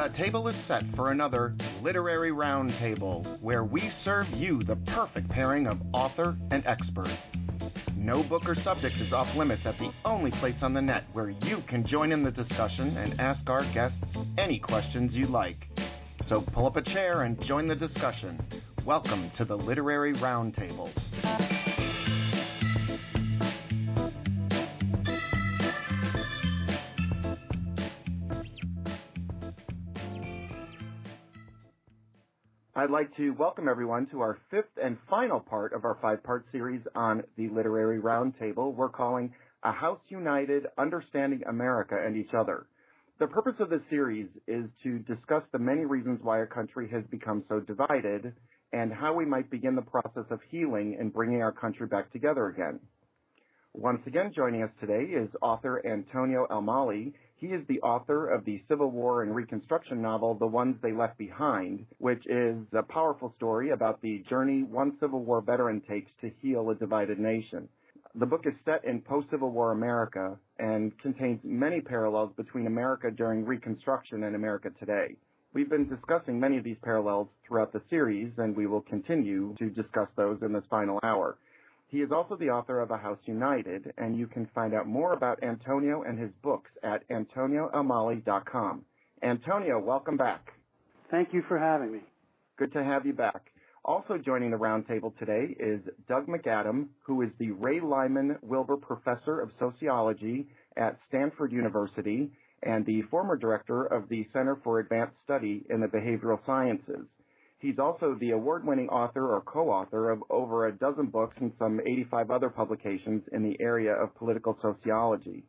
The table is set for another literary roundtable where we serve you the perfect pairing of author and expert. No book or subject is off limits at the only place on the net where you can join in the discussion and ask our guests any questions you like. So pull up a chair and join the discussion. Welcome to the Literary Roundtable. I'd like to welcome everyone to our fifth and final part of our five-part series on the Literary Roundtable we're calling A House United, Understanding America and Each Other. The purpose of this series is to discuss the many reasons why our country has become so divided and how we might begin the process of healing and bringing our country back together again. Once again, joining us today is author Antonio Elmaleh. He is the author of the Civil War and Reconstruction novel, The Ones They Left Behind, which is a powerful story about the journey one Civil War veteran takes to heal a divided nation. The book is set in post-Civil War America and contains many parallels between America during Reconstruction and America today. We've been discussing many of these parallels throughout the series, and we will continue to discuss those in this final hour. He is also the author of A House United, and you can find out more about Antonio and his books at antonioelmaleh.com. Antonio, welcome back. Thank you for having me. Good to have you back. Also joining the roundtable today is Doug McAdam, who is the Ray Lyman Wilbur Professor of Sociology at Stanford University and the former director of the Center for Advanced Study in the Behavioral Sciences. He's also the award-winning author or co-author of over a dozen books and some 85 other publications in the area of political sociology.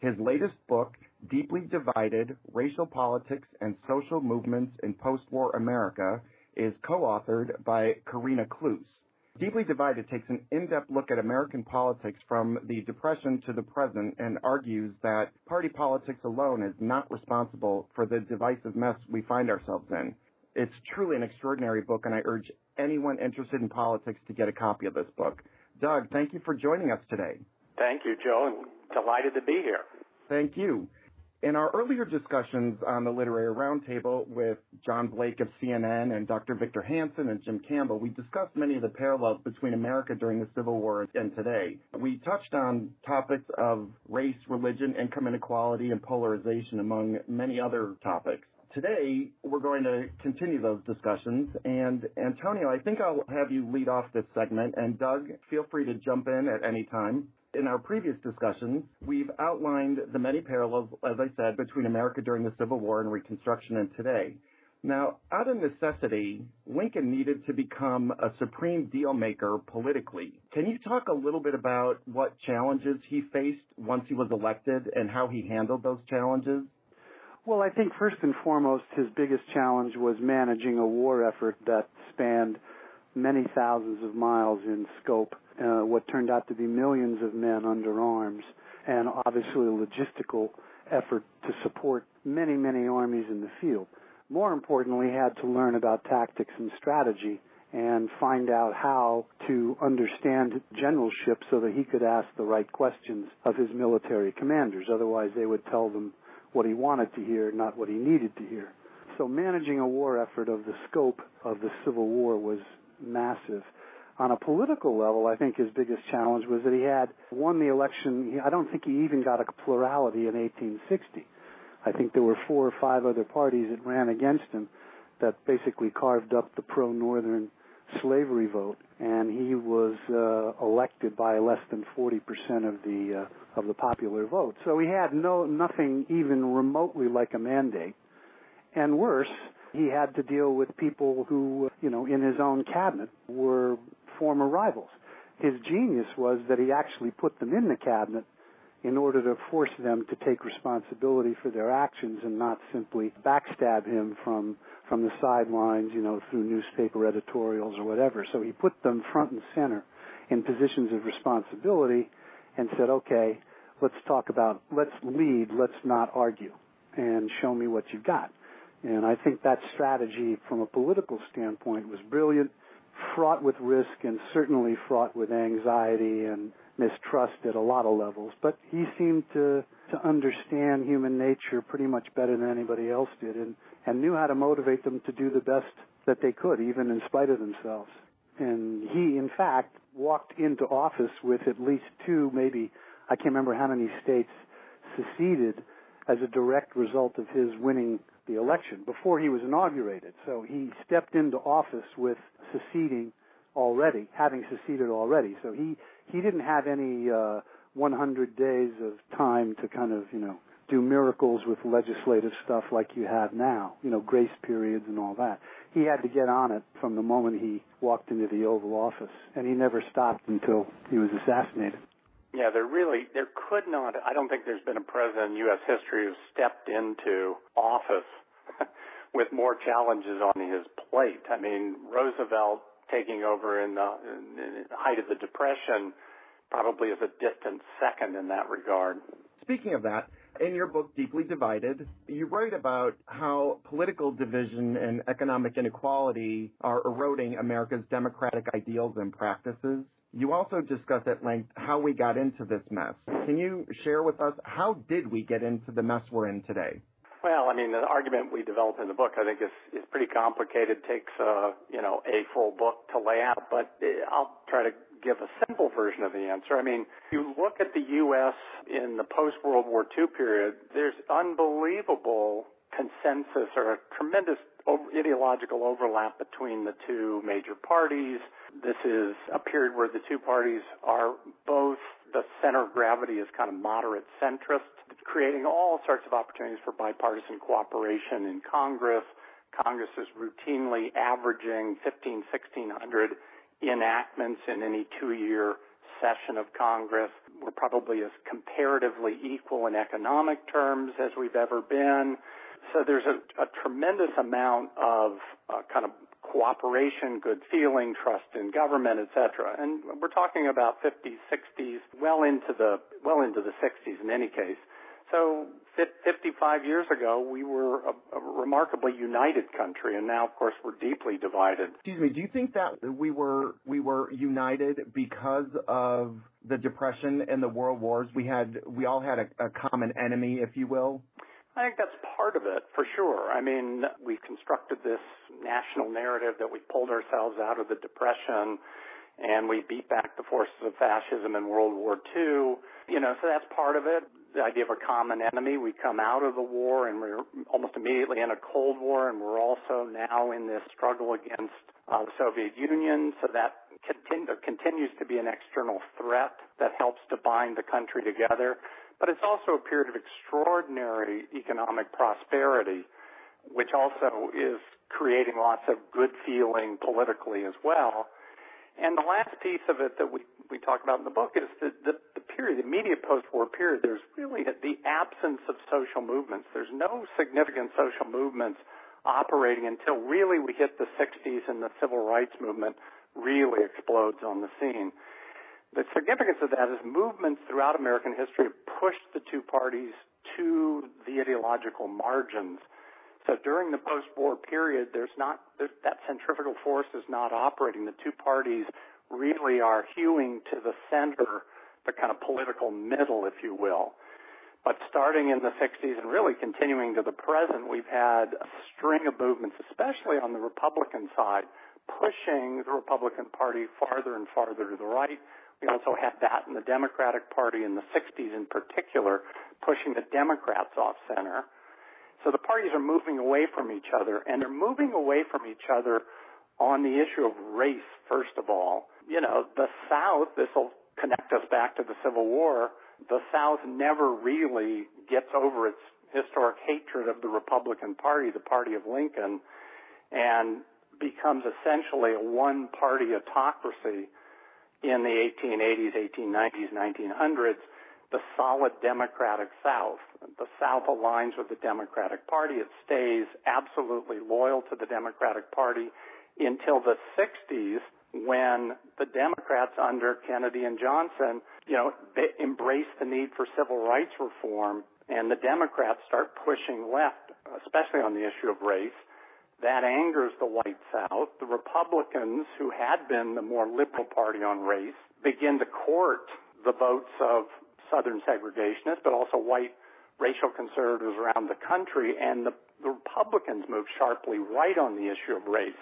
His latest book, Deeply Divided, Racial Politics and Social Movements in Post-War America, is co-authored by Karina Kloos. Deeply Divided takes an in-depth look at American politics from the Depression to the present and argues that party politics alone is not responsible for the divisive mess we find ourselves in. It's truly an extraordinary book, and I urge anyone interested in politics to get a copy of this book. Doug, thank you for joining us today. Thank you, Joe. I'm delighted to be here. Thank you. In our earlier discussions on the Literary Roundtable with John Blake of CNN and Dr. Victor Hanson and Jim Campbell, we discussed many of the parallels between America during the Civil War and today. We touched on topics of race, religion, income inequality, and polarization, among many other topics today we're going to continue those discussions. And Antonio, I think I'll have you lead off this segment. And Doug, feel free to jump in at any time. In our previous discussions, we've outlined the many parallels, as I said, between America during the Civil War and Reconstruction and today. Now, out of necessity, Lincoln needed to become a supreme deal maker politically. Can you talk a little bit about what challenges he faced once he was elected and how he handled those challenges? Well, I think first and foremost, his biggest challenge was managing a war effort that spanned many thousands of miles in scope, uh, what turned out to be millions of men under arms, and obviously a logistical effort to support many, many armies in the field. More importantly, he had to learn about tactics and strategy and find out how to understand generalship so that he could ask the right questions of his military commanders. Otherwise, they would tell them what he wanted to hear, not what he needed to hear. So managing a war effort of the scope of the Civil War was massive. On a political level, I think his biggest challenge was that he had won the election. I don't think he even got a plurality in 1860. I think there were four or five other parties that ran against him that basically carved up the pro-northern slavery vote, and he was uh, elected by less than 40% of the uh, of the popular vote. So he had no nothing even remotely like a mandate, and worse, he had to deal with people who, you know, in his own cabinet were former rivals. His genius was that he actually put them in the cabinet in order to force them to take responsibility for their actions and not simply backstab him from from the sidelines, you know, through newspaper editorials or whatever. So he put them front and center in positions of responsibility and said, okay, let's talk about, let's lead, let's not argue, and show me what you've got. And I think that strategy from a political standpoint was brilliant, fraught with risk, and certainly fraught with anxiety and mistrust at a lot of levels. But he seemed to to understand human nature pretty much better than anybody else did and, and knew how to motivate them to do the best that they could, even in spite of themselves. And he, in fact, walked into office with at least two, maybe, I can't remember how many states seceded as a direct result of his winning the election before he was inaugurated. So he stepped into office with seceding already, having seceded already. So he he didn't have any uh, 100 days of time to kind of you know do miracles with legislative stuff like you have now, you know, grace periods and all that. He had to get on it from the moment he walked into the Oval Office, and he never stopped until he was assassinated. Yeah, there really, there could not, I don't think there's been a president in U.S. history who stepped into office with more challenges on his plate. I mean, Roosevelt taking over in the, in the height of the Depression probably is a distant second in that regard. Speaking of that, in your book, Deeply Divided, you write about how political division and economic inequality are eroding America's democratic ideals and practices. You also discuss at length how we got into this mess. Can you share with us how did we get into the mess we're in today? Well, I mean, the argument we develop in the book, I think, is is pretty complicated. Takes uh, you know a full book to lay out, but uh, I'll try to give a simple version of the answer. I mean, you look at the U.S. in the post World War II period. There's unbelievable consensus or a tremendous ideological overlap between the two major parties. This is a period where the two parties are both the center of gravity is kind of moderate centrist, creating all sorts of opportunities for bipartisan cooperation in Congress. Congress is routinely averaging 15, 1600 enactments in any two-year session of Congress. We're probably as comparatively equal in economic terms as we've ever been. So there's a, a tremendous amount of uh, kind of cooperation, good feeling, trust in government, etc. And we're talking about 50s, 60s, well into the well into the 60s in any case. So 55 years ago, we were a, a, remarkably united country, and now, of course, we're deeply divided. Excuse me. Do you think that we were we were united because of the Depression and the World Wars? We had we all had a, a common enemy, if you will. I think that's part of it, for sure. I mean, we've constructed this national narrative that we pulled ourselves out of the Depression and we beat back the forces of fascism in World War II. You know, so that's part of it. The idea of a common enemy. We come out of the war and we're almost immediately in a Cold War and we're also now in this struggle against uh, the Soviet Union. So that there continues to be an external threat that helps to bind the country together. But it's also a period of extraordinary economic prosperity, which also is creating lots of good feeling politically as well. And the last piece of it that we, we talk about in the book is the, the, the period, the immediate post-war period, there's really the absence of social movements. There's no significant social movements operating until really we hit the 60s and the civil rights movement really explodes on the scene. The significance of that is movements throughout American history have pushed the two parties to the ideological margins. So during the post-war period, there's not that centrifugal force is not operating. The two parties really are hewing to the center, the kind of political middle, if you will. But starting in the 60s and really continuing to the present, we've had a string of movements, especially on the Republican side, pushing the Republican Party farther and farther to the right. We also had that in the Democratic Party in the 60s in particular, pushing the Democrats off center. So the parties are moving away from each other, and they're moving away from each other on the issue of race, first of all. You know, the South, this will connect us back to the Civil War, the South never really gets over its historic hatred of the Republican Party, the party of Lincoln, and becomes essentially a one party autocracy in the 1880s, 1890s, 1900s, the solid Democratic South. The South aligns with the Democratic Party. It stays absolutely loyal to the Democratic Party until the 60s when the Democrats under Kennedy and Johnson, you know, they embrace the need for civil rights reform and the Democrats start pushing left, especially on the issue of race. That angers the white South. The Republicans, who had been the more liberal party on race, begin to court the votes of Southern segregationists, but also white racial conservatives around the country, and the, the Republicans move sharply right on the issue of race.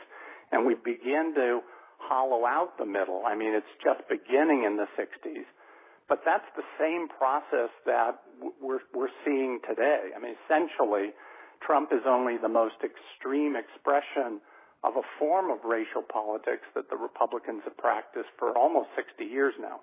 And we begin to hollow out the middle. I mean, it's just beginning in the 60s. But that's the same process that we're, we're seeing today. I mean, essentially, Trump is only the most extreme expression of a form of racial politics that the Republicans have practiced for almost 60 years now.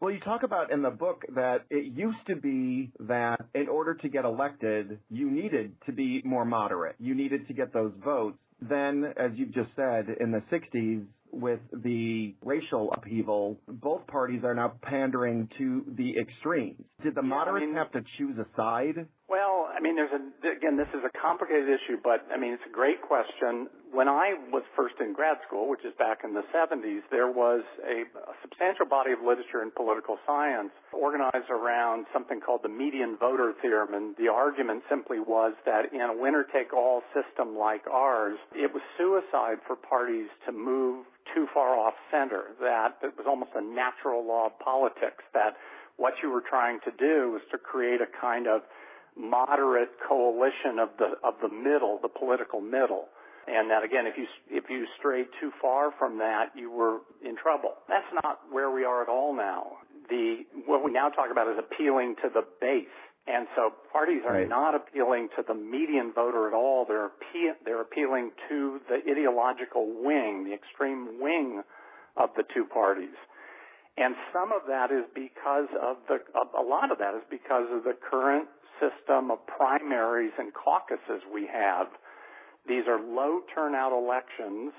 Well, you talk about in the book that it used to be that in order to get elected, you needed to be more moderate. You needed to get those votes. Then, as you've just said, in the 60s, with the racial upheaval, both parties are now pandering to the extremes. Did the moderates have to choose a side? Well, I mean, there's a, again, this is a complicated issue, but I mean, it's a great question. When I was first in grad school, which is back in the 70s, there was a, a substantial body of literature in political science organized around something called the median voter theorem. And the argument simply was that in a winner take all system like ours, it was suicide for parties to move too far off center, that it was almost a natural law of politics, that what you were trying to do was to create a kind of moderate coalition of the of the middle, the political middle, and that again, if you if you strayed too far from that, you were in trouble. That's not where we are at all now. The what we now talk about is appealing to the base. And so parties are Right. not appealing to the median voter at all. They're appe- they're appealing to the ideological wing, the extreme wing of the two parties. And some of that is because of the, a lot of that is because of the current system of primaries and caucuses we have. These are low turnout elections,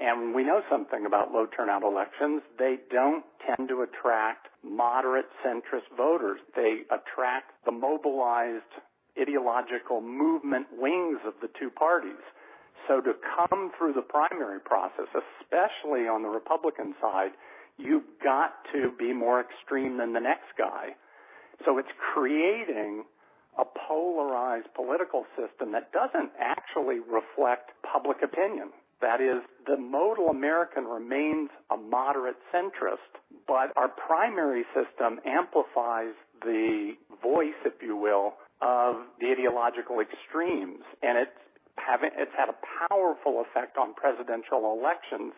and we know something about low turnout elections. They don't tend to attract moderate centrist voters. They attract the mobilized ideological movement wings of the two parties. So to come through the primary process, especially on the Republican side, you've got to be more extreme than the next guy. So it's creating a polarized political system that doesn't actually reflect public opinion. That is, the modal American remains a moderate centrist, but our primary system amplifies the voice, if you will, of the ideological extremes. And it's having, it's had a powerful effect on presidential elections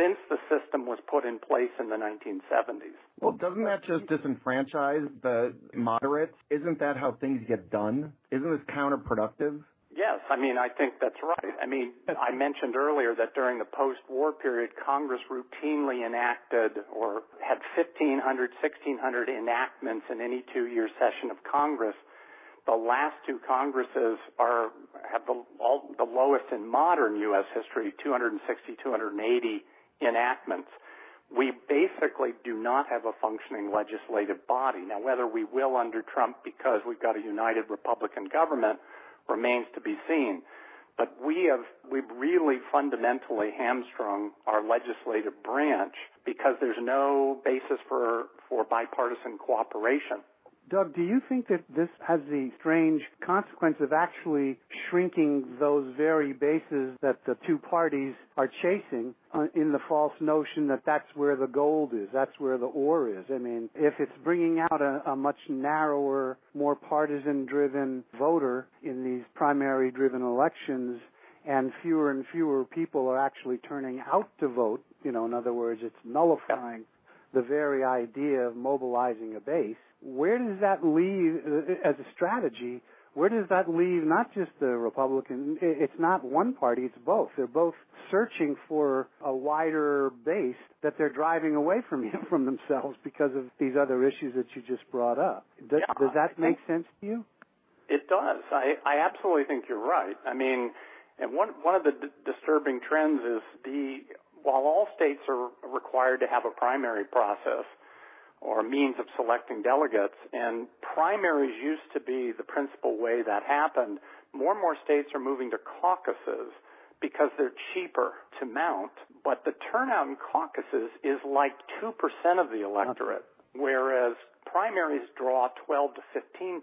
since the system was put in place in the 1970s. Well, doesn't that just disenfranchise the moderates? Isn't that how things get done? Isn't this counterproductive? Yes, I mean, I think that's right. I mean, I mentioned earlier that during the post-war period, Congress routinely enacted or had 1,500, 1,600 enactments in any two-year session of Congress. The last two Congresses are have the, all, the lowest in modern U.S. history, 260, 280 enactments. We basically do not have a functioning legislative body. Now, whether we will under Trump because we've got a united Republican government remains to be seen. But we have, we've really fundamentally hamstrung our legislative branch because there's no basis for, for bipartisan cooperation. Doug, do you think that this has the strange consequence of actually shrinking those very bases that the two parties are chasing uh, in the false notion that that's where the gold is, that's where the ore is? I mean, if it's bringing out a, a much narrower, more partisan driven voter in these primary driven elections, and fewer and fewer people are actually turning out to vote, you know, in other words, it's nullifying the very idea of mobilizing a base. Where does that leave, uh, as a strategy, where does that leave not just the Republican, it's not one party, it's both. They're both searching for a wider base that they're driving away from from themselves because of these other issues that you just brought up. Does, Yeah, does that make sense to you? It does. I, I absolutely think you're right. I mean, and one one of the d- disturbing trends is the while all states are required to have a primary process or means of selecting delegates, and primaries used to be the principal way that happened. More and more states are moving to caucuses because they're cheaper to mount, but the turnout in caucuses is like 2% of the electorate, whereas primaries draw 12 to 15%.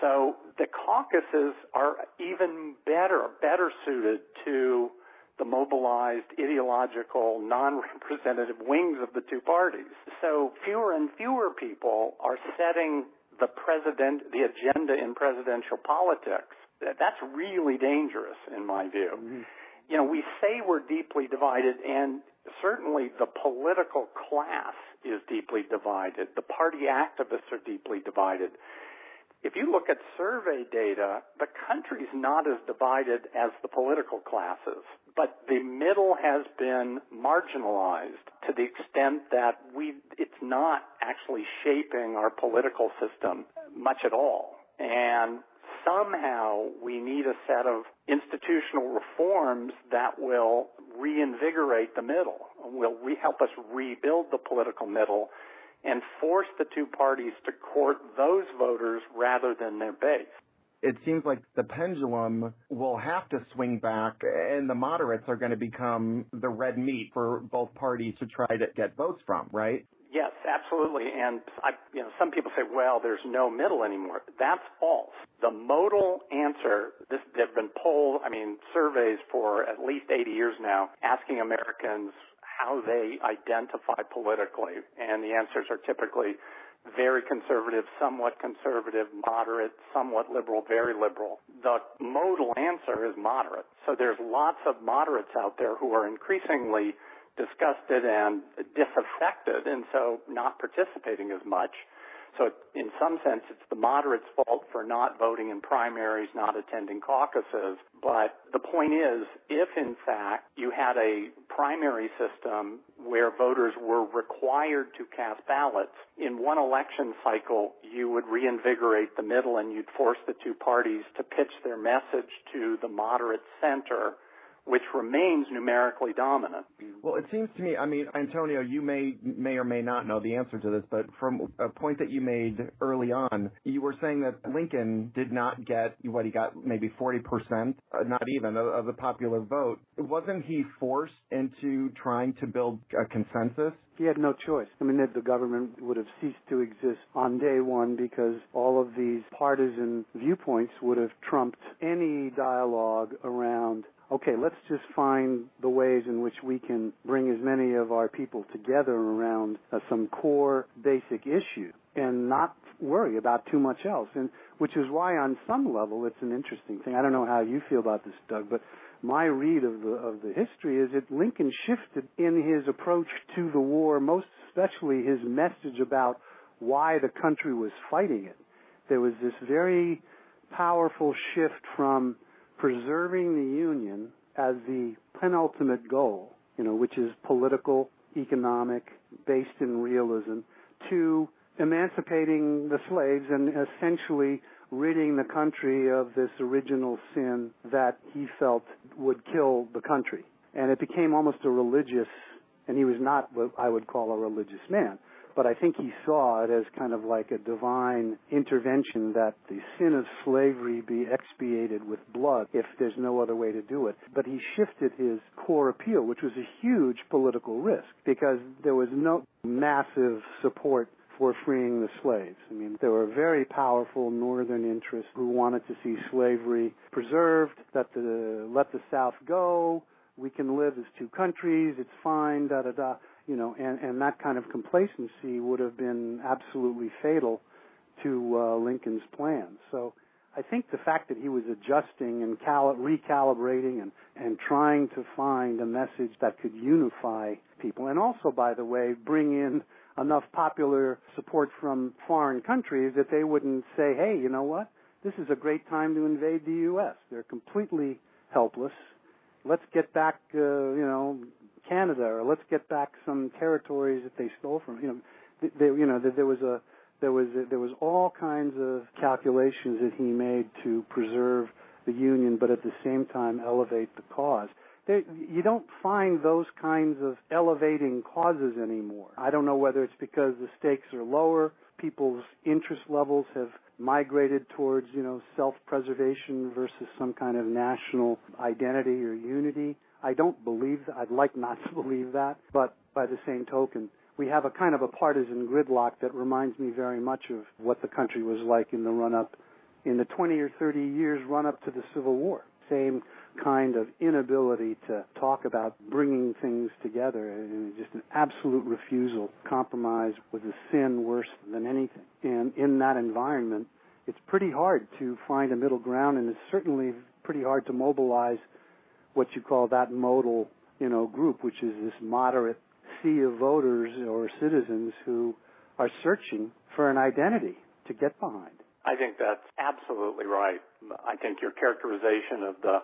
So the caucuses are even better, better suited to the mobilized, ideological, non-representative wings of the two parties. So fewer and fewer people are setting the president, the agenda in presidential politics. That's really dangerous in my view. Mm-hmm. You know, we say we're deeply divided and certainly the political class is deeply divided. The party activists are deeply divided. If you look at survey data, the country's not as divided as the political classes, but the middle has been marginalized to the extent that we, it's not actually shaping our political system much at all. And somehow we need a set of institutional reforms that will reinvigorate the middle, will re- help us rebuild the political middle and force the two parties to court those voters rather than their base. It seems like the pendulum will have to swing back and the moderates are going to become the red meat for both parties to try to get votes from, right? Yes, absolutely. And I, you know, some people say, well, there's no middle anymore. That's false. The modal answer, this, there have been polls, I mean, surveys for at least 80 years now asking Americans how they identify politically. And the answers are typically very conservative, somewhat conservative, moderate, somewhat liberal, very liberal. The modal answer is moderate. So there's lots of moderates out there who are increasingly disgusted and disaffected and so not participating as much. So in some sense, it's the moderates' fault for not voting in primaries, not attending caucuses. But the point is, if in fact you had a primary system where voters were required to cast ballots, in one election cycle, you would reinvigorate the middle and you'd force the two parties to pitch their message to the moderate center which remains numerically dominant. Well, it seems to me, I mean, Antonio, you may may or may not know the answer to this, but from a point that you made early on, you were saying that Lincoln did not get what he got, maybe 40%, uh, not even, of, of the popular vote. Wasn't he forced into trying to build a consensus? He had no choice. I mean, the government would have ceased to exist on day one because all of these partisan viewpoints would have trumped any dialogue around okay, let's just find the ways in which we can bring as many of our people together around uh, some core basic issue and not worry about too much else. And which is why on some level it's an interesting thing. I don't know how you feel about this, Doug, but my read of the of the history is that Lincoln shifted in his approach to the war, most especially his message about why the country was fighting it. There was this very powerful shift from preserving the Union as the penultimate goal, you know, which is political, economic, based in realism, to emancipating the slaves and essentially ridding the country of this original sin that he felt would kill the country. And it became almost a religious, and he was not what I would call a religious man but I think he saw it as kind of like a divine intervention that the sin of slavery be expiated with blood if there's no other way to do it. But he shifted his core appeal, which was a huge political risk because there was no massive support for freeing the slaves. I mean, there were very powerful northern interests who wanted to see slavery preserved, that the, let the South go, we can live as two countries, it's fine, da da da you know, and, and that kind of complacency would have been absolutely fatal to uh, Lincoln's plans. So I think the fact that he was adjusting and cal- recalibrating and, and trying to find a message that could unify people, and also, by the way, bring in enough popular support from foreign countries that they wouldn't say, hey, you know what? This is a great time to invade the U.S. They're completely helpless. Let's get back, uh, you know, Canada, or let's get back some territories that they stole from. You know, they, you know, there was a there was a, there was all kinds of calculations that he made to preserve the union, but at the same time elevate the cause. There, you don't find those kinds of elevating causes anymore. I don't know whether it's because the stakes are lower, people's interest levels have migrated towards, you know, self-preservation versus some kind of national identity or unity. I don't believe that. I'd like not to believe that, but by the same token, we have a kind of a partisan gridlock that reminds me very much of what the country was like in the run up, in the 20 or 30 years run up to the Civil War. Same kind of inability to talk about bringing things together and just an absolute refusal. Compromise was a sin worse than anything. And in that environment, it's pretty hard to find a middle ground and it's certainly pretty hard to mobilize what you call that modal, you know, group, which is this moderate sea of voters or citizens who are searching for an identity to get behind. I think that's absolutely right. I think your characterization of the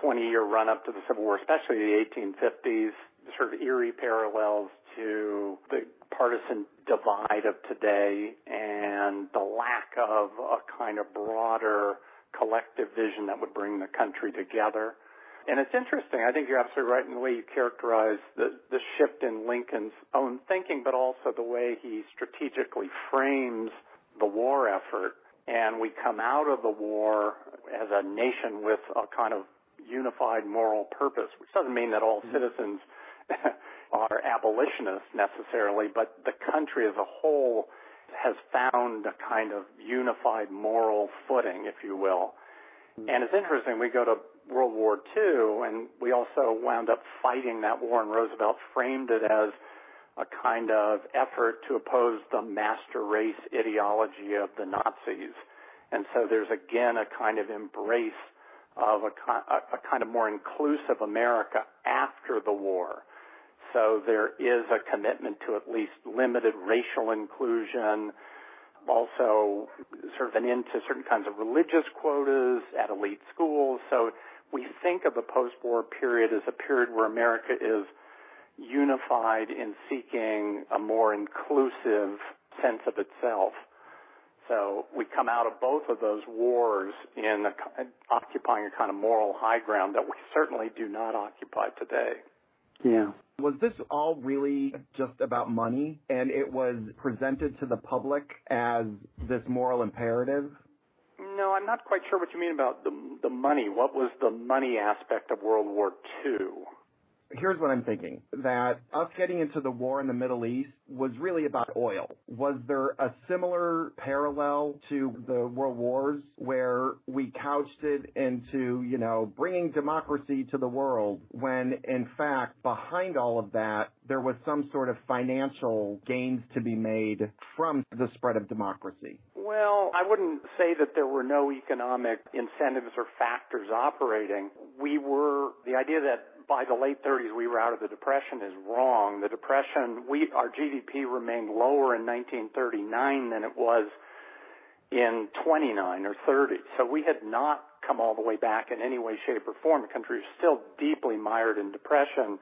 20 year run up to the Civil War, especially the 1850s, sort of eerie parallels to the partisan divide of today and the lack of a kind of broader collective vision that would bring the country together. And it's interesting. I think you're absolutely right in the way you characterize the, the shift in Lincoln's own thinking, but also the way he strategically frames the war effort. And we come out of the war as a nation with a kind of unified moral purpose, which doesn't mean that all mm-hmm. citizens are abolitionists necessarily, but the country as a whole has found a kind of unified moral footing, if you will. Mm-hmm. And it's interesting, we go to World War II, and we also wound up fighting that war, and Roosevelt framed it as a kind of effort to oppose the master race ideology of the Nazis. And so there's again a kind of embrace of a, a, kind of more inclusive America after the war. So there is a commitment to at least limited racial inclusion, also sort of an end to certain kinds of religious quotas at elite schools. So we think of the post-war period as a period where America is unified in seeking a more inclusive sense of itself. So we come out of both of those wars in a, occupying a kind of moral high ground that we certainly do not occupy today. Yeah. Was this all really just about money and it was presented to the public as this moral imperative? No, I'm not quite sure what you mean about the, the money. What was the money aspect of World War II? Here's what I'm thinking that us getting into the war in the Middle East was really about oil. Was there a similar parallel to the world wars where we couched it into, you know, bringing democracy to the world when in fact behind all of that there was some sort of financial gains to be made from the spread of democracy? Well, I wouldn't say that there were no economic incentives or factors operating. We were, the idea that by the late 30s we were out of the depression is wrong. The depression, we our GDP remained lower in 1939 than it was in 29 or 30. So we had not come all the way back in any way, shape, or form. The country was still deeply mired in depression.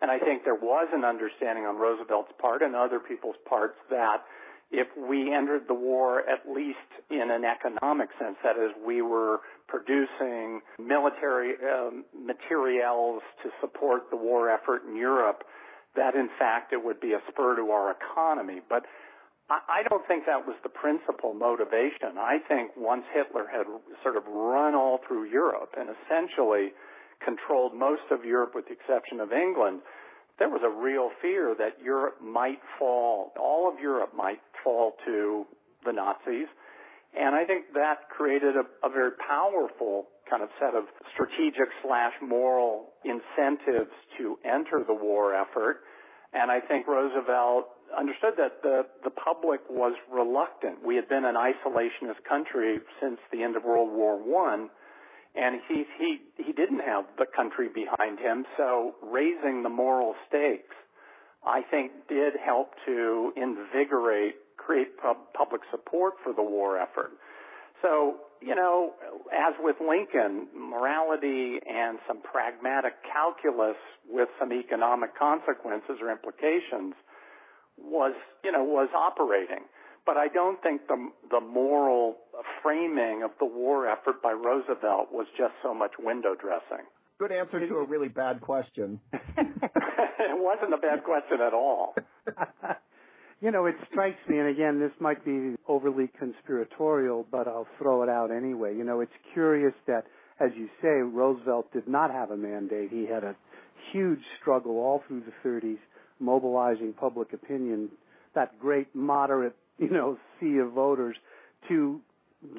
And I think there was an understanding on Roosevelt's part and other people's parts that if we entered the war at least in an economic sense, that is, we were producing military um, materials to support the war effort in Europe, that in fact it would be a spur to our economy. But I, I don't think that was the principal motivation. I think once Hitler had sort of run all through Europe and essentially controlled most of Europe with the exception of England, there was a real fear that Europe might fall, all of Europe might fall to the Nazis. And I think that created a, a very powerful kind of set of strategic slash moral incentives to enter the war effort. And I think Roosevelt understood that the, the public was reluctant. We had been an isolationist country since the end of World War One and he he he didn't have the country behind him. So raising the moral stakes, I think, did help to invigorate, create pub- public support for the war effort. So you know, as with Lincoln, morality and some pragmatic calculus with some economic consequences or implications was you know was operating but I don't think the the moral framing of the war effort by Roosevelt was just so much window dressing. Good answer to a really bad question. it wasn't a bad question at all. you know, it strikes me, and again, this might be overly conspiratorial, but I'll throw it out anyway. You know, it's curious that, as you say, Roosevelt did not have a mandate. He had a huge struggle all through the 30s, mobilizing public opinion, that great moderate you know, sea of voters to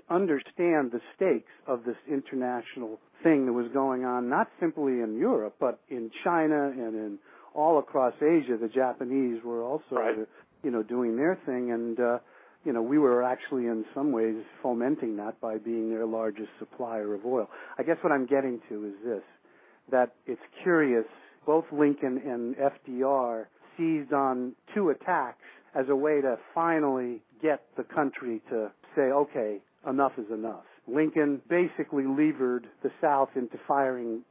understand the stakes of this international thing that was going on, not simply in Europe, but in China and in all across Asia. The Japanese were also, right. you know, doing their thing, and uh, you know, we were actually in some ways fomenting that by being their largest supplier of oil. I guess what I'm getting to is this: that it's curious. Both Lincoln and FDR seized on two attacks as a way to finally get the country to say, okay, enough is enough. Lincoln basically levered the South into firing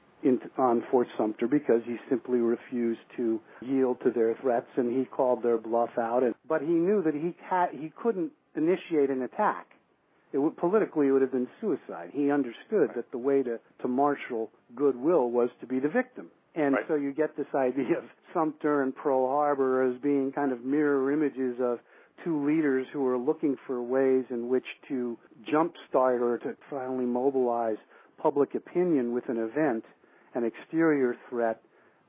on Fort Sumter because he simply refused to yield to their threats and he called their bluff out. And, but he knew that he he couldn't initiate an attack. It would, politically, it would have been suicide. He understood that the way to, to marshal goodwill was to be the victim. And right. so you get this idea of Sumter and Pearl Harbor as being kind of mirror images of two leaders who are looking for ways in which to jumpstart or to finally mobilize public opinion with an event, an exterior threat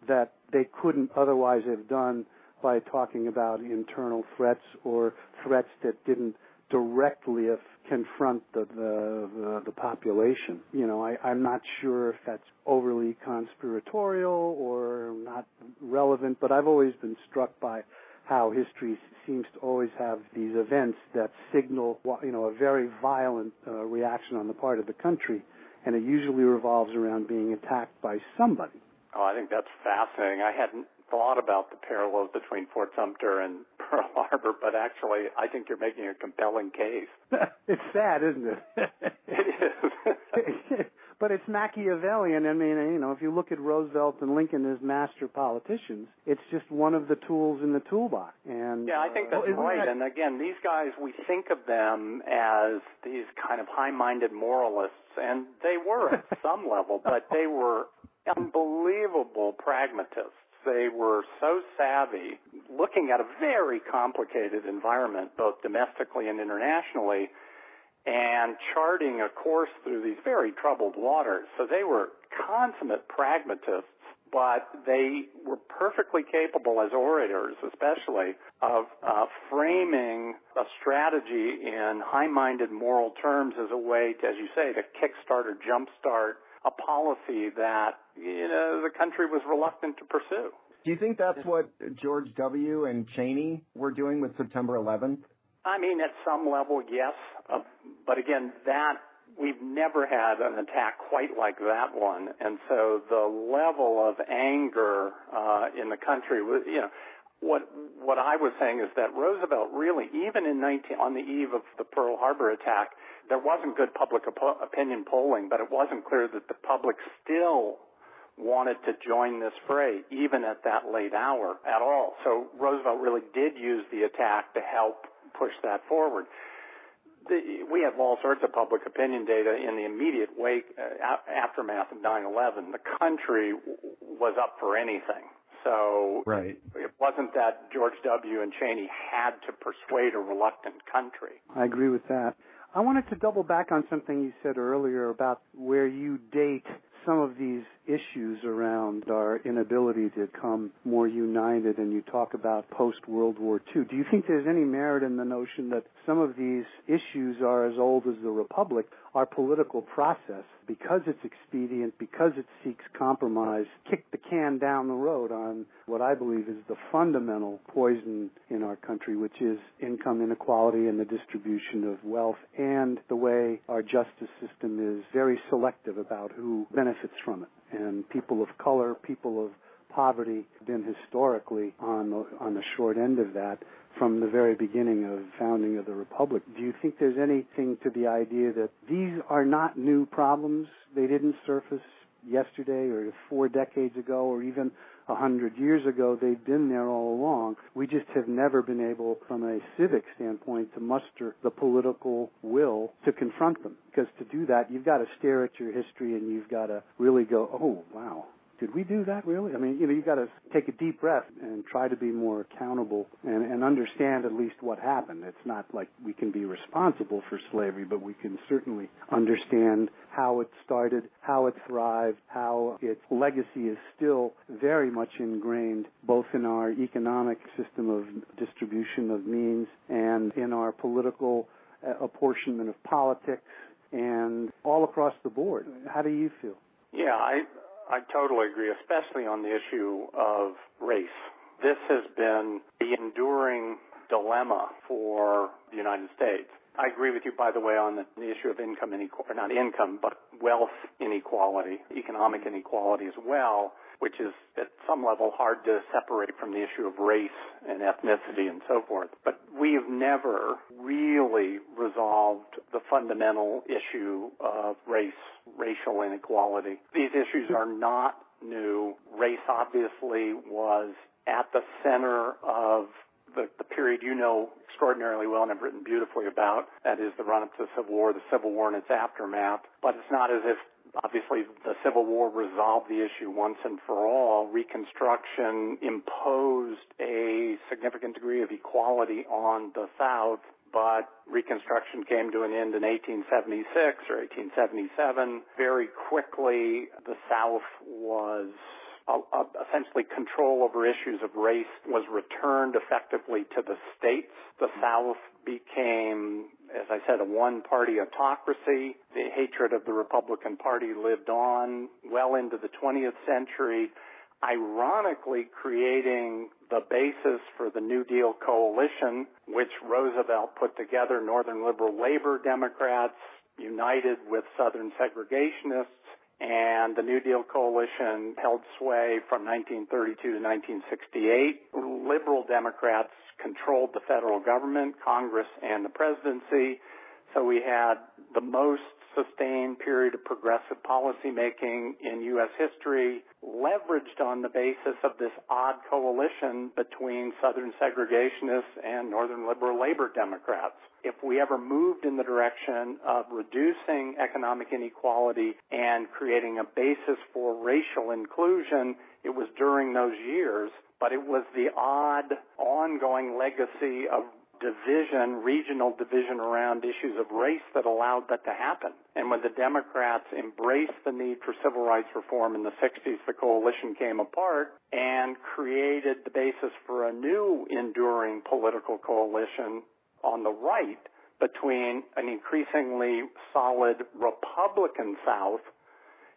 that they couldn't otherwise have done by talking about internal threats or threats that didn't directly confront the, the, the, the population. You know, I, I'm not sure if that's overly conspiratorial or not relevant, but I've always been struck by how history seems to always have these events that signal, you know, a very violent uh, reaction on the part of the country, and it usually revolves around being attacked by somebody. Oh, I think that's fascinating. I hadn't thought about the parallels between Fort Sumter and Pearl Harbor, but actually, I think you're making a compelling case. it's sad, isn't it? it is. but it's Machiavellian. I mean, you know, if you look at Roosevelt and Lincoln as master politicians, it's just one of the tools in the toolbox. And yeah, I think that's uh, right. That... And again, these guys, we think of them as these kind of high-minded moralists, and they were at some level, but they were unbelievable pragmatists. They were so savvy, looking at a very complicated environment, both domestically and internationally, and charting a course through these very troubled waters. So they were consummate pragmatists, but they were perfectly capable as orators, especially, of uh, framing a strategy in high-minded moral terms as a way, to, as you say, to kickstart or jumpstart a policy that you know the country was reluctant to pursue. Do you think that's what George W. and Cheney were doing with September 11th? I mean, at some level, yes. Uh, but again, that we've never had an attack quite like that one, and so the level of anger uh, in the country was, you know, what what I was saying is that Roosevelt really, even in 19 on the eve of the Pearl Harbor attack, there wasn't good public op- opinion polling, but it wasn't clear that the public still wanted to join this fray, even at that late hour at all. So Roosevelt really did use the attack to help push that forward. The, we have all sorts of public opinion data in the immediate wake uh, aftermath of 9/11. The country w- was up for anything. So right. it wasn't that George W. and Cheney had to persuade a reluctant country. I agree with that. I wanted to double back on something you said earlier about where you date some of these issues around our inability to come more united and you talk about post World War II. Do you think there's any merit in the notion that some of these issues are as old as the Republic? Our political process, because it's expedient, because it seeks compromise, kick the can down the road on what I believe is the fundamental poison in our country, which is income inequality and the distribution of wealth and the way our justice system is very selective about who benefits from it. And people of color, people of poverty, been historically on the, on the short end of that from the very beginning of founding of the republic. Do you think there's anything to the idea that these are not new problems? They didn't surface yesterday or four decades ago or even a hundred years ago. They've been there all along. We just have never been able, from a civic standpoint, to muster the political will to confront them. Because to do that, you've got to stare at your history and you've got to really go, oh, wow, did we do that really? I mean, you know, you got to take a deep breath and try to be more accountable and, and understand at least what happened. It's not like we can be responsible for slavery, but we can certainly understand how it started, how it thrived, how its legacy is still very much ingrained both in our economic system of distribution of means and in our political uh, apportionment of politics, and all across the board. How do you feel? Yeah, I I totally agree, especially on the issue of race. This has been the enduring dilemma for the United States. I agree with you, by the way, on the, the issue of income inequality, not income, but wealth inequality, economic inequality as well, which is at some level hard to separate from the issue of race and ethnicity and so forth. But we've never really resolved the fundamental issue of race, racial inequality. These issues are not new. Race obviously was at the center of the, the period you know extraordinarily well and have written beautifully about. That is the run up to the Civil War, the Civil War and its aftermath. But it's not as if obviously the Civil War resolved the issue once and for all. Reconstruction imposed a significant degree of equality on the South, but Reconstruction came to an end in 1876 or 1877. Very quickly, the South was essentially control over issues of race was returned effectively to the states. The South became, as I said, a one-party autocracy. The hatred of the Republican Party lived on well into the 20th century, ironically creating the basis for the New Deal coalition, which Roosevelt put together, Northern Liberal Labor Democrats united with Southern segregationists and the New Deal coalition held sway from 1932 to 1968. Liberal Democrats controlled the federal government, Congress, and the presidency. So we had the most sustained period of progressive policymaking in U.S. history, leveraged on the basis of this odd coalition between Southern segregationists and Northern liberal labor Democrats. If we ever moved in the direction of reducing economic inequality and creating a basis for racial inclusion, it was during those years, but it was the odd ongoing legacy of division, regional division around issues of race that allowed that to happen. And when the Democrats embraced the need for civil rights reform in the 60s, the coalition came apart and created the basis for a new enduring political coalition on the right between an increasingly solid Republican South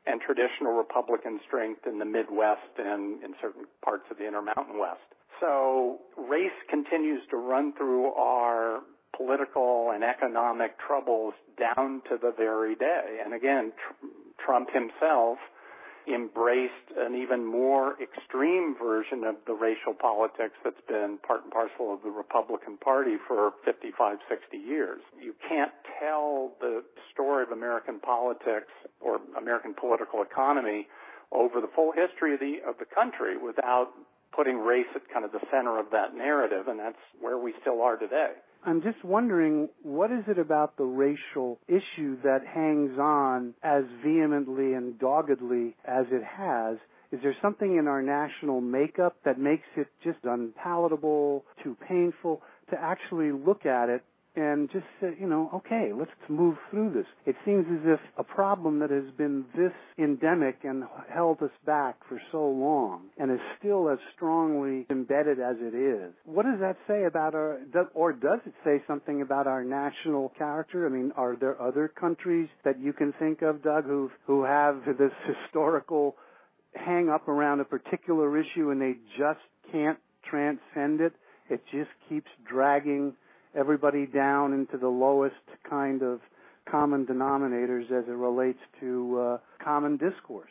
and traditional Republican strength in the Midwest and in certain parts of the Intermountain West. So race continues to run through our political and economic troubles down to the very day. And again, tr- Trump himself embraced an even more extreme version of the racial politics that's been part and parcel of the Republican Party for 55, 60 years. You can't tell the story of American politics or American political economy over the full history of the of the country without putting race at kind of the center of that narrative, and that's where we still are today. I'm just wondering, what is it about the racial issue that hangs on as vehemently and doggedly as it has? Is there something in our national makeup that makes it just unpalatable, too painful to actually look at it and just say, you know, okay, let's move through this. It seems as if a problem that has been this endemic and held us back for so long and is still as strongly embedded as it is. What does that say about our, or does it say something about our national character? I mean, are there other countries that you can think of, Doug, who who have this historical hang up around a particular issue and they just can't transcend it? It just keeps dragging everybody down into the lowest kind of common denominators as it relates to uh, common discourse.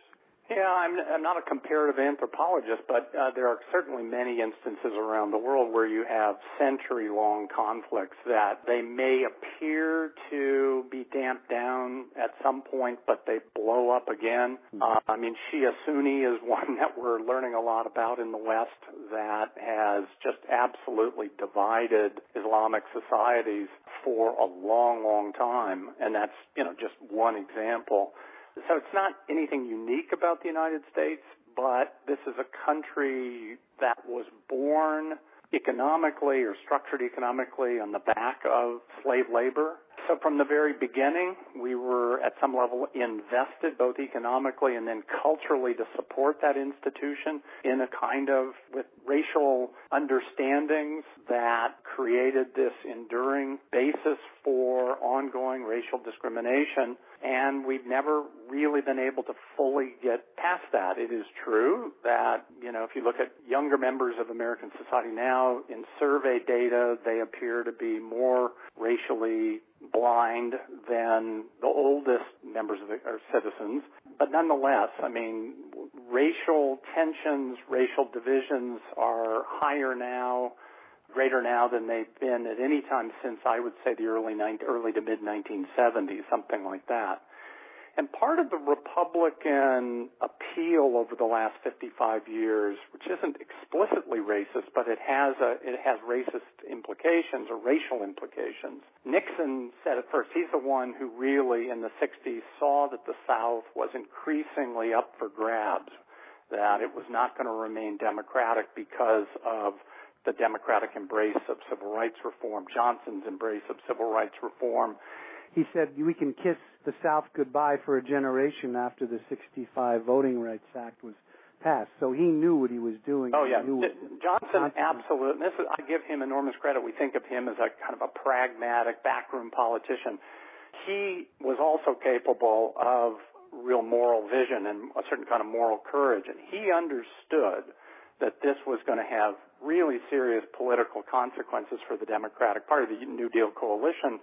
Yeah, I'm, I'm not a comparative anthropologist, but uh, there are certainly many instances around the world where you have century-long conflicts that they may appear to be damped down at some point, but they blow up again. Hmm. Uh, I mean, Shia Sunni is one that we're learning a lot about in the West that has just absolutely divided Islamic societies for a long, long time, and that's you know just one example. So it's not anything unique about the United States, but this is a country that was born economically or structured economically on the back of slave labor, So from the very beginning, we were at some level invested both economically and then culturally to support that institution in a kind of with racial understandings that created this enduring basis for ongoing racial discrimination and we've never really been able to fully get past that. It is true that, you know, if you look at younger members of American society now, in survey data, they appear to be more racially blind than the oldest members of the, our citizens. But nonetheless, I mean, racial tensions, racial divisions are higher now greater now than they've been at any time since I would say the early early to mid 1970s, something like that. And part of the Republican appeal over the last 55 years, which isn't explicitly racist, but it has a, it has racist implications or racial implications. Nixon said it first. He's the one who really, in the 60s, saw that the South was increasingly up for grabs, that it was not going to remain democratic because of the Democratic embrace of civil rights reform, Johnson's embrace of civil rights reform. He said we can kiss the South goodbye for a generation after the 65 Voting Rights Act was passed. So he knew what he was doing. Oh yeah, Johnson absolutely. This is, I give him enormous credit. We think of him as a kind of a pragmatic backroom politician. He was also capable of real moral vision and a certain kind of moral courage, and he understood that this was going to have really serious political consequences for the Democratic Party, the New Deal coalition.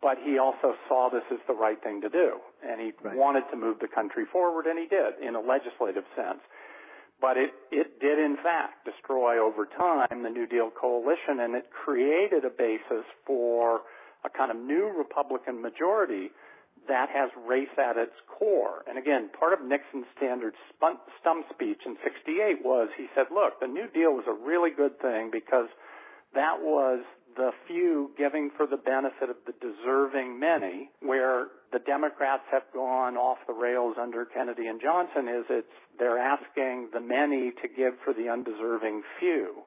But he also saw this as the right thing to do, and he right. wanted to move the country forward, and he did in a legislative sense. But it, it did in fact destroy over time the New Deal coalition, and it created a basis for a kind of new Republican majority that has race at its core. And again, part of Nixon's standard stump speech in 68 was he said, look, the New Deal was a really good thing because that was the few giving for the benefit of the deserving many, where the Democrats have gone off the rails under Kennedy and Johnson is it's they're asking the many to give for the undeserving few.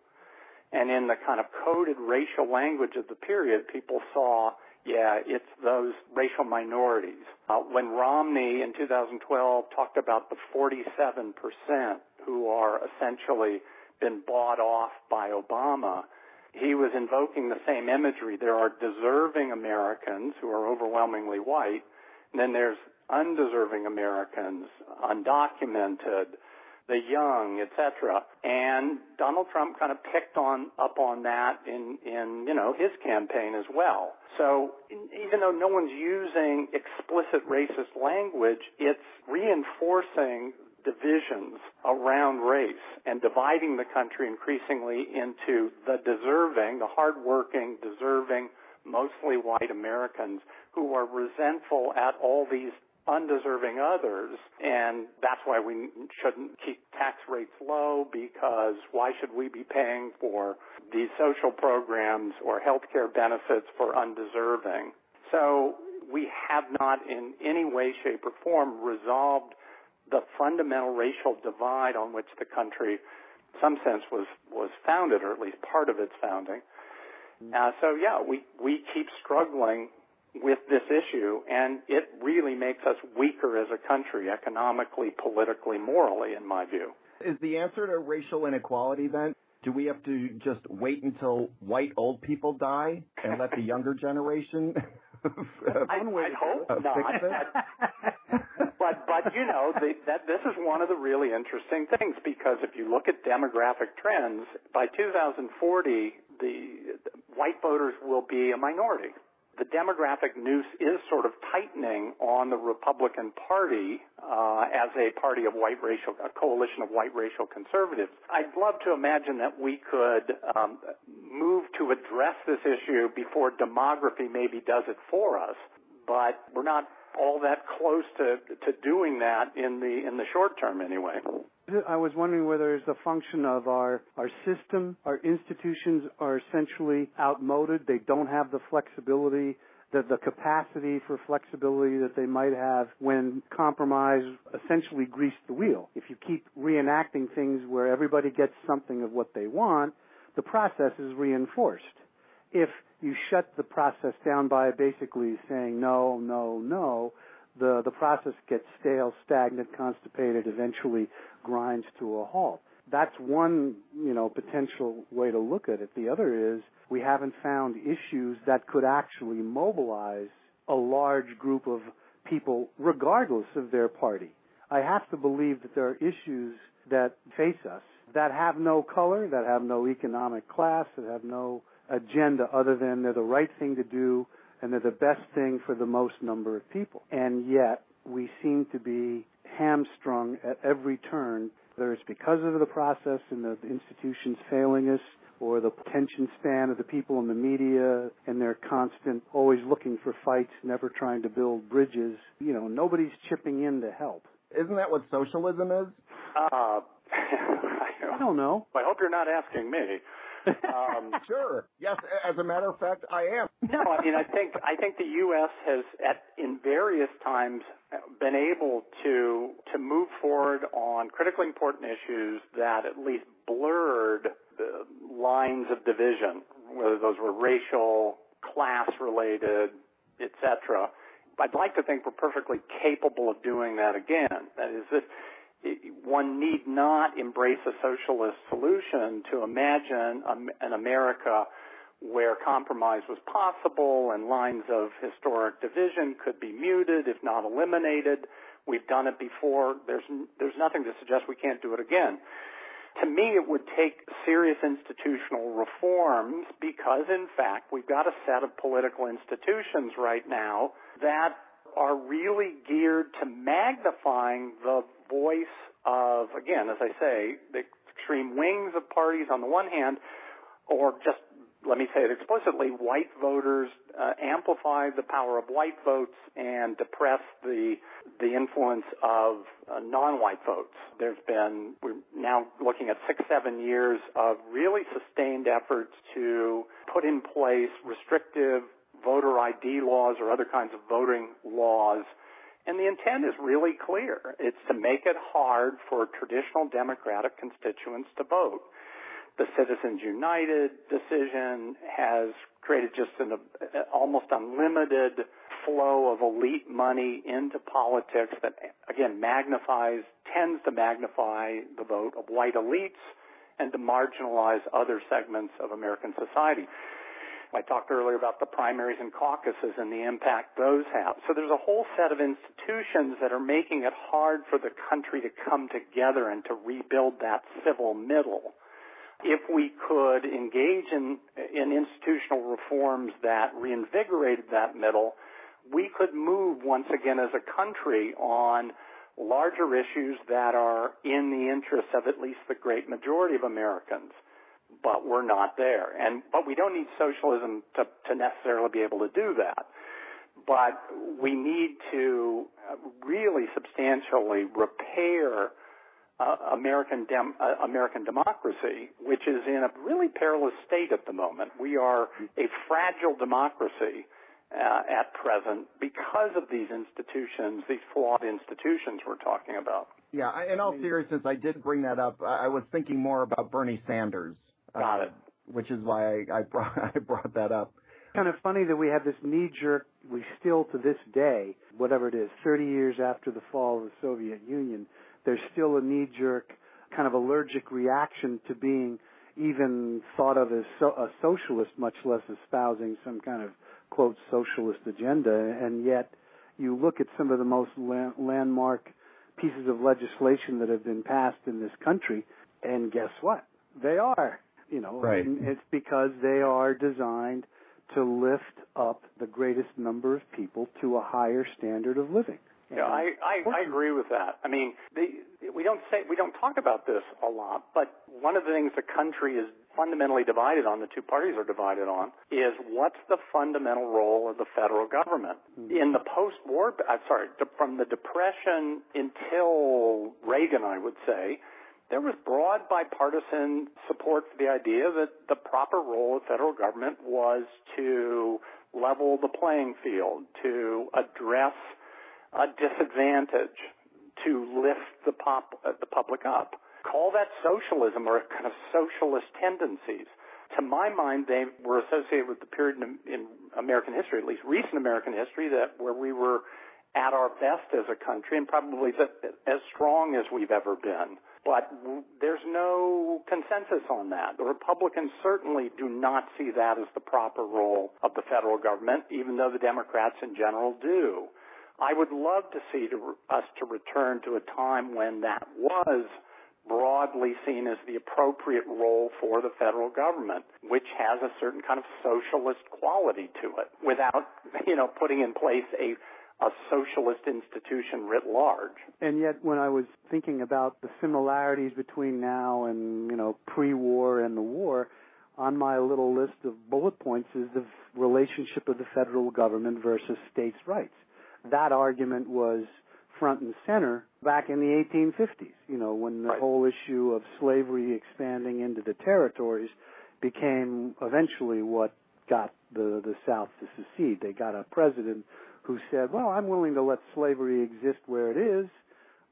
And in the kind of coded racial language of the period, people saw yeah, it's those racial minorities. Uh, when Romney in 2012 talked about the 47% who are essentially been bought off by Obama, he was invoking the same imagery. There are deserving Americans who are overwhelmingly white, and then there's undeserving Americans, undocumented, the young, etc. And Donald Trump kind of picked on up on that in in you know his campaign as well. So even though no one's using explicit racist language, it's reinforcing divisions around race and dividing the country increasingly into the deserving, the hardworking, deserving, mostly white Americans who are resentful at all these undeserving others, and that's why we shouldn't keep tax rates low because why should we be paying for these social programs or health care benefits for undeserving? So we have not in any way, shape, or form resolved the fundamental racial divide on which the country, in some sense, was, was founded, or at least part of its founding. Uh, so yeah, we, we keep struggling with this issue, and it really makes us weaker as a country, economically, politically, morally, in my view. Is the answer to racial inequality then? Do we have to just wait until white old people die and let the younger generation? I, I hope not. but but you know the, that this is one of the really interesting things because if you look at demographic trends, by 2040 the, the white voters will be a minority the demographic noose is sort of tightening on the Republican Party uh, as a party of white racial, a coalition of white racial conservatives. I'd love to imagine that we could um, move to address this issue before demography maybe does it for us, but we're not all that close to, to doing that in the in the short term anyway. I was wondering whether it's a function of our, our system, our institutions are essentially outmoded. They don't have the flexibility, the, the capacity for flexibility that they might have when compromise essentially greased the wheel. If you keep reenacting things where everybody gets something of what they want, the process is reinforced. if you shut the process down by basically saying no, no, no, the, the process gets stale, stagnant, constipated, eventually grinds to a halt. That's one, you know, potential way to look at it. The other is we haven't found issues that could actually mobilize a large group of people regardless of their party. I have to believe that there are issues that face us that have no color, that have no economic class, that have no agenda other than they're the right thing to do and they're the best thing for the most number of people. And yet we seem to be hamstrung at every turn, whether it's because of the process and the institutions failing us or the attention span of the people in the media and their constant always looking for fights, never trying to build bridges. You know, nobody's chipping in to help. Isn't that what socialism is? Uh, I don't know. I hope you're not asking me. Um, sure. Yes. As a matter of fact, I am. no, I mean, I think I think the U.S. has, at in various times, been able to to move forward on critically important issues that at least blurred the lines of division, whether those were racial, class related, etc. I'd like to think we're perfectly capable of doing that again. That is, this one need not embrace a socialist solution to imagine an America where compromise was possible and lines of historic division could be muted, if not eliminated. We've done it before. There's, there's nothing to suggest we can't do it again. To me, it would take serious institutional reforms because, in fact, we've got a set of political institutions right now that are really geared to magnifying the voice of, again, as I say, the extreme wings of parties on the one hand, or just let me say it explicitly, white voters uh, amplify the power of white votes and depress the the influence of uh, non-white votes. There's been we're now looking at six seven years of really sustained efforts to put in place restrictive voter ID laws or other kinds of voting laws. And the intent is really clear. It's to make it hard for traditional Democratic constituents to vote. The Citizens United decision has created just an uh, almost unlimited flow of elite money into politics that again magnifies, tends to magnify the vote of white elites and to marginalize other segments of American society. I talked earlier about the primaries and caucuses and the impact those have. So there's a whole set of institutions that are making it hard for the country to come together and to rebuild that civil middle. If we could engage in, in institutional reforms that reinvigorated that middle, we could move once again as a country on larger issues that are in the interests of at least the great majority of Americans but we're not there. And but we don't need socialism to, to necessarily be able to do that. But we need to really substantially repair uh, American dem- uh, American democracy, which is in a really perilous state at the moment. We are a fragile democracy uh, at present because of these institutions, these flawed institutions we're talking about. Yeah, in all seriousness, I did bring that up. I was thinking more about Bernie Sanders Got it. Um, which is why I, I brought I brought that up. Kind of funny that we have this knee jerk. We still to this day, whatever it is, 30 years after the fall of the Soviet Union, there's still a knee jerk kind of allergic reaction to being even thought of as so, a socialist, much less espousing some kind of quote socialist agenda. And yet, you look at some of the most la- landmark pieces of legislation that have been passed in this country, and guess what? They are you know, right. it's because they are designed to lift up the greatest number of people to a higher standard of living. Yeah, I, I, I agree with that. I mean, the, we don't say we don't talk about this a lot, but one of the things the country is fundamentally divided on, the two parties are divided on, is what's the fundamental role of the federal government mm-hmm. in the post-war? I'm sorry, from the Depression until Reagan, I would say there was broad bipartisan support for the idea that the proper role of federal government was to level the playing field, to address a disadvantage, to lift the, pop, uh, the public up. Call that socialism or kind of socialist tendencies. to my mind, they were associated with the period in, in American history, at least recent American history, that where we were at our best as a country and probably as strong as we've ever been. But there's no consensus on that. The Republicans certainly do not see that as the proper role of the federal government, even though the Democrats in general do. I would love to see to, us to return to a time when that was broadly seen as the appropriate role for the federal government, which has a certain kind of socialist quality to it, without, you know, putting in place a a socialist institution writ large. And yet, when I was thinking about the similarities between now and you know pre-war and the war, on my little list of bullet points is the relationship of the federal government versus states' rights. That argument was front and center back in the 1850s. You know, when the right. whole issue of slavery expanding into the territories became eventually what got the the South to secede. They got a president who said, well, I'm willing to let slavery exist where it is,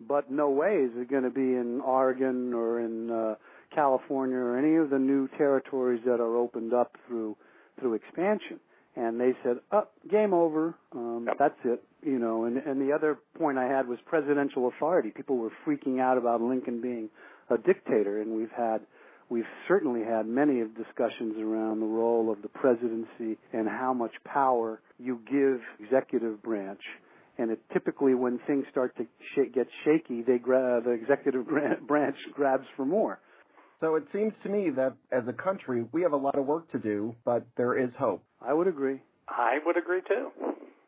but no way is it going to be in Oregon or in uh, California or any of the new territories that are opened up through through expansion. And they said, "Up, oh, game over. Um, yep. That's it." You know. And and the other point I had was presidential authority. People were freaking out about Lincoln being a dictator, and we've had we've certainly had many of discussions around the role of the presidency and how much power you give executive branch. And it typically, when things start to sh- get shaky, they gra- uh, the executive branch grabs for more. So it seems to me that as a country, we have a lot of work to do, but there is hope. I would agree. I would agree too.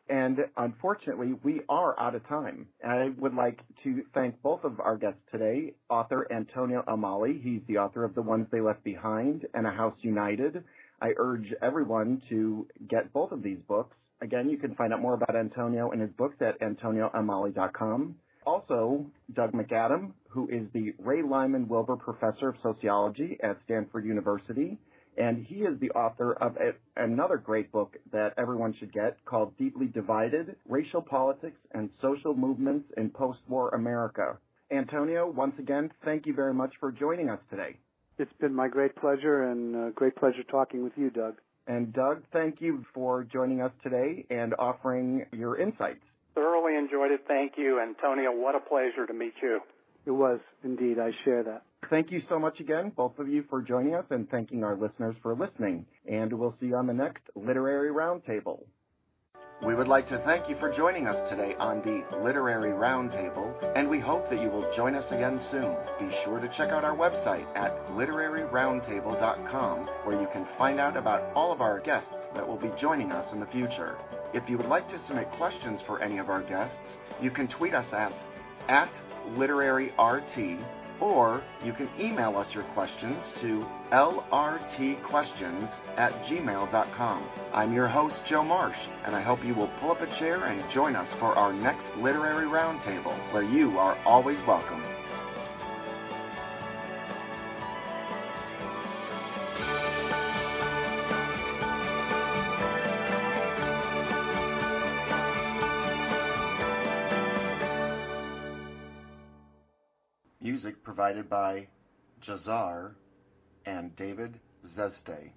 And unfortunately, we are out of time. I would like to thank both of our guests today, author Antonio Elmaleh. He's the author of The Ones They Left Behind and A House United. I urge everyone to get both of these books. Again, you can find out more about Antonio and his books at antonioelmaleh.com. Also, Doug McAdam, who is the Ray Lyman Wilbur Professor of Sociology at Stanford University and he is the author of a, another great book that everyone should get called Deeply Divided Racial Politics and Social Movements in Post War America. Antonio, once again, thank you very much for joining us today. It's been my great pleasure and uh, great pleasure talking with you, Doug. And Doug, thank you for joining us today and offering your insights. Thoroughly enjoyed it. Thank you. Antonio, what a pleasure to meet you. It was indeed. I share that. Thank you so much again, both of you, for joining us and thanking our listeners for listening. And we'll see you on the next Literary Roundtable. We would like to thank you for joining us today on the Literary Roundtable, and we hope that you will join us again soon. Be sure to check out our website at literaryroundtable.com, where you can find out about all of our guests that will be joining us in the future. If you would like to submit questions for any of our guests, you can tweet us at, at literaryrt or you can email us your questions to lrtquestions at gmail.com. I'm your host, Joe Marsh, and I hope you will pull up a chair and join us for our next Literary Roundtable, where you are always welcome. Provided by Jazar and David Zeste.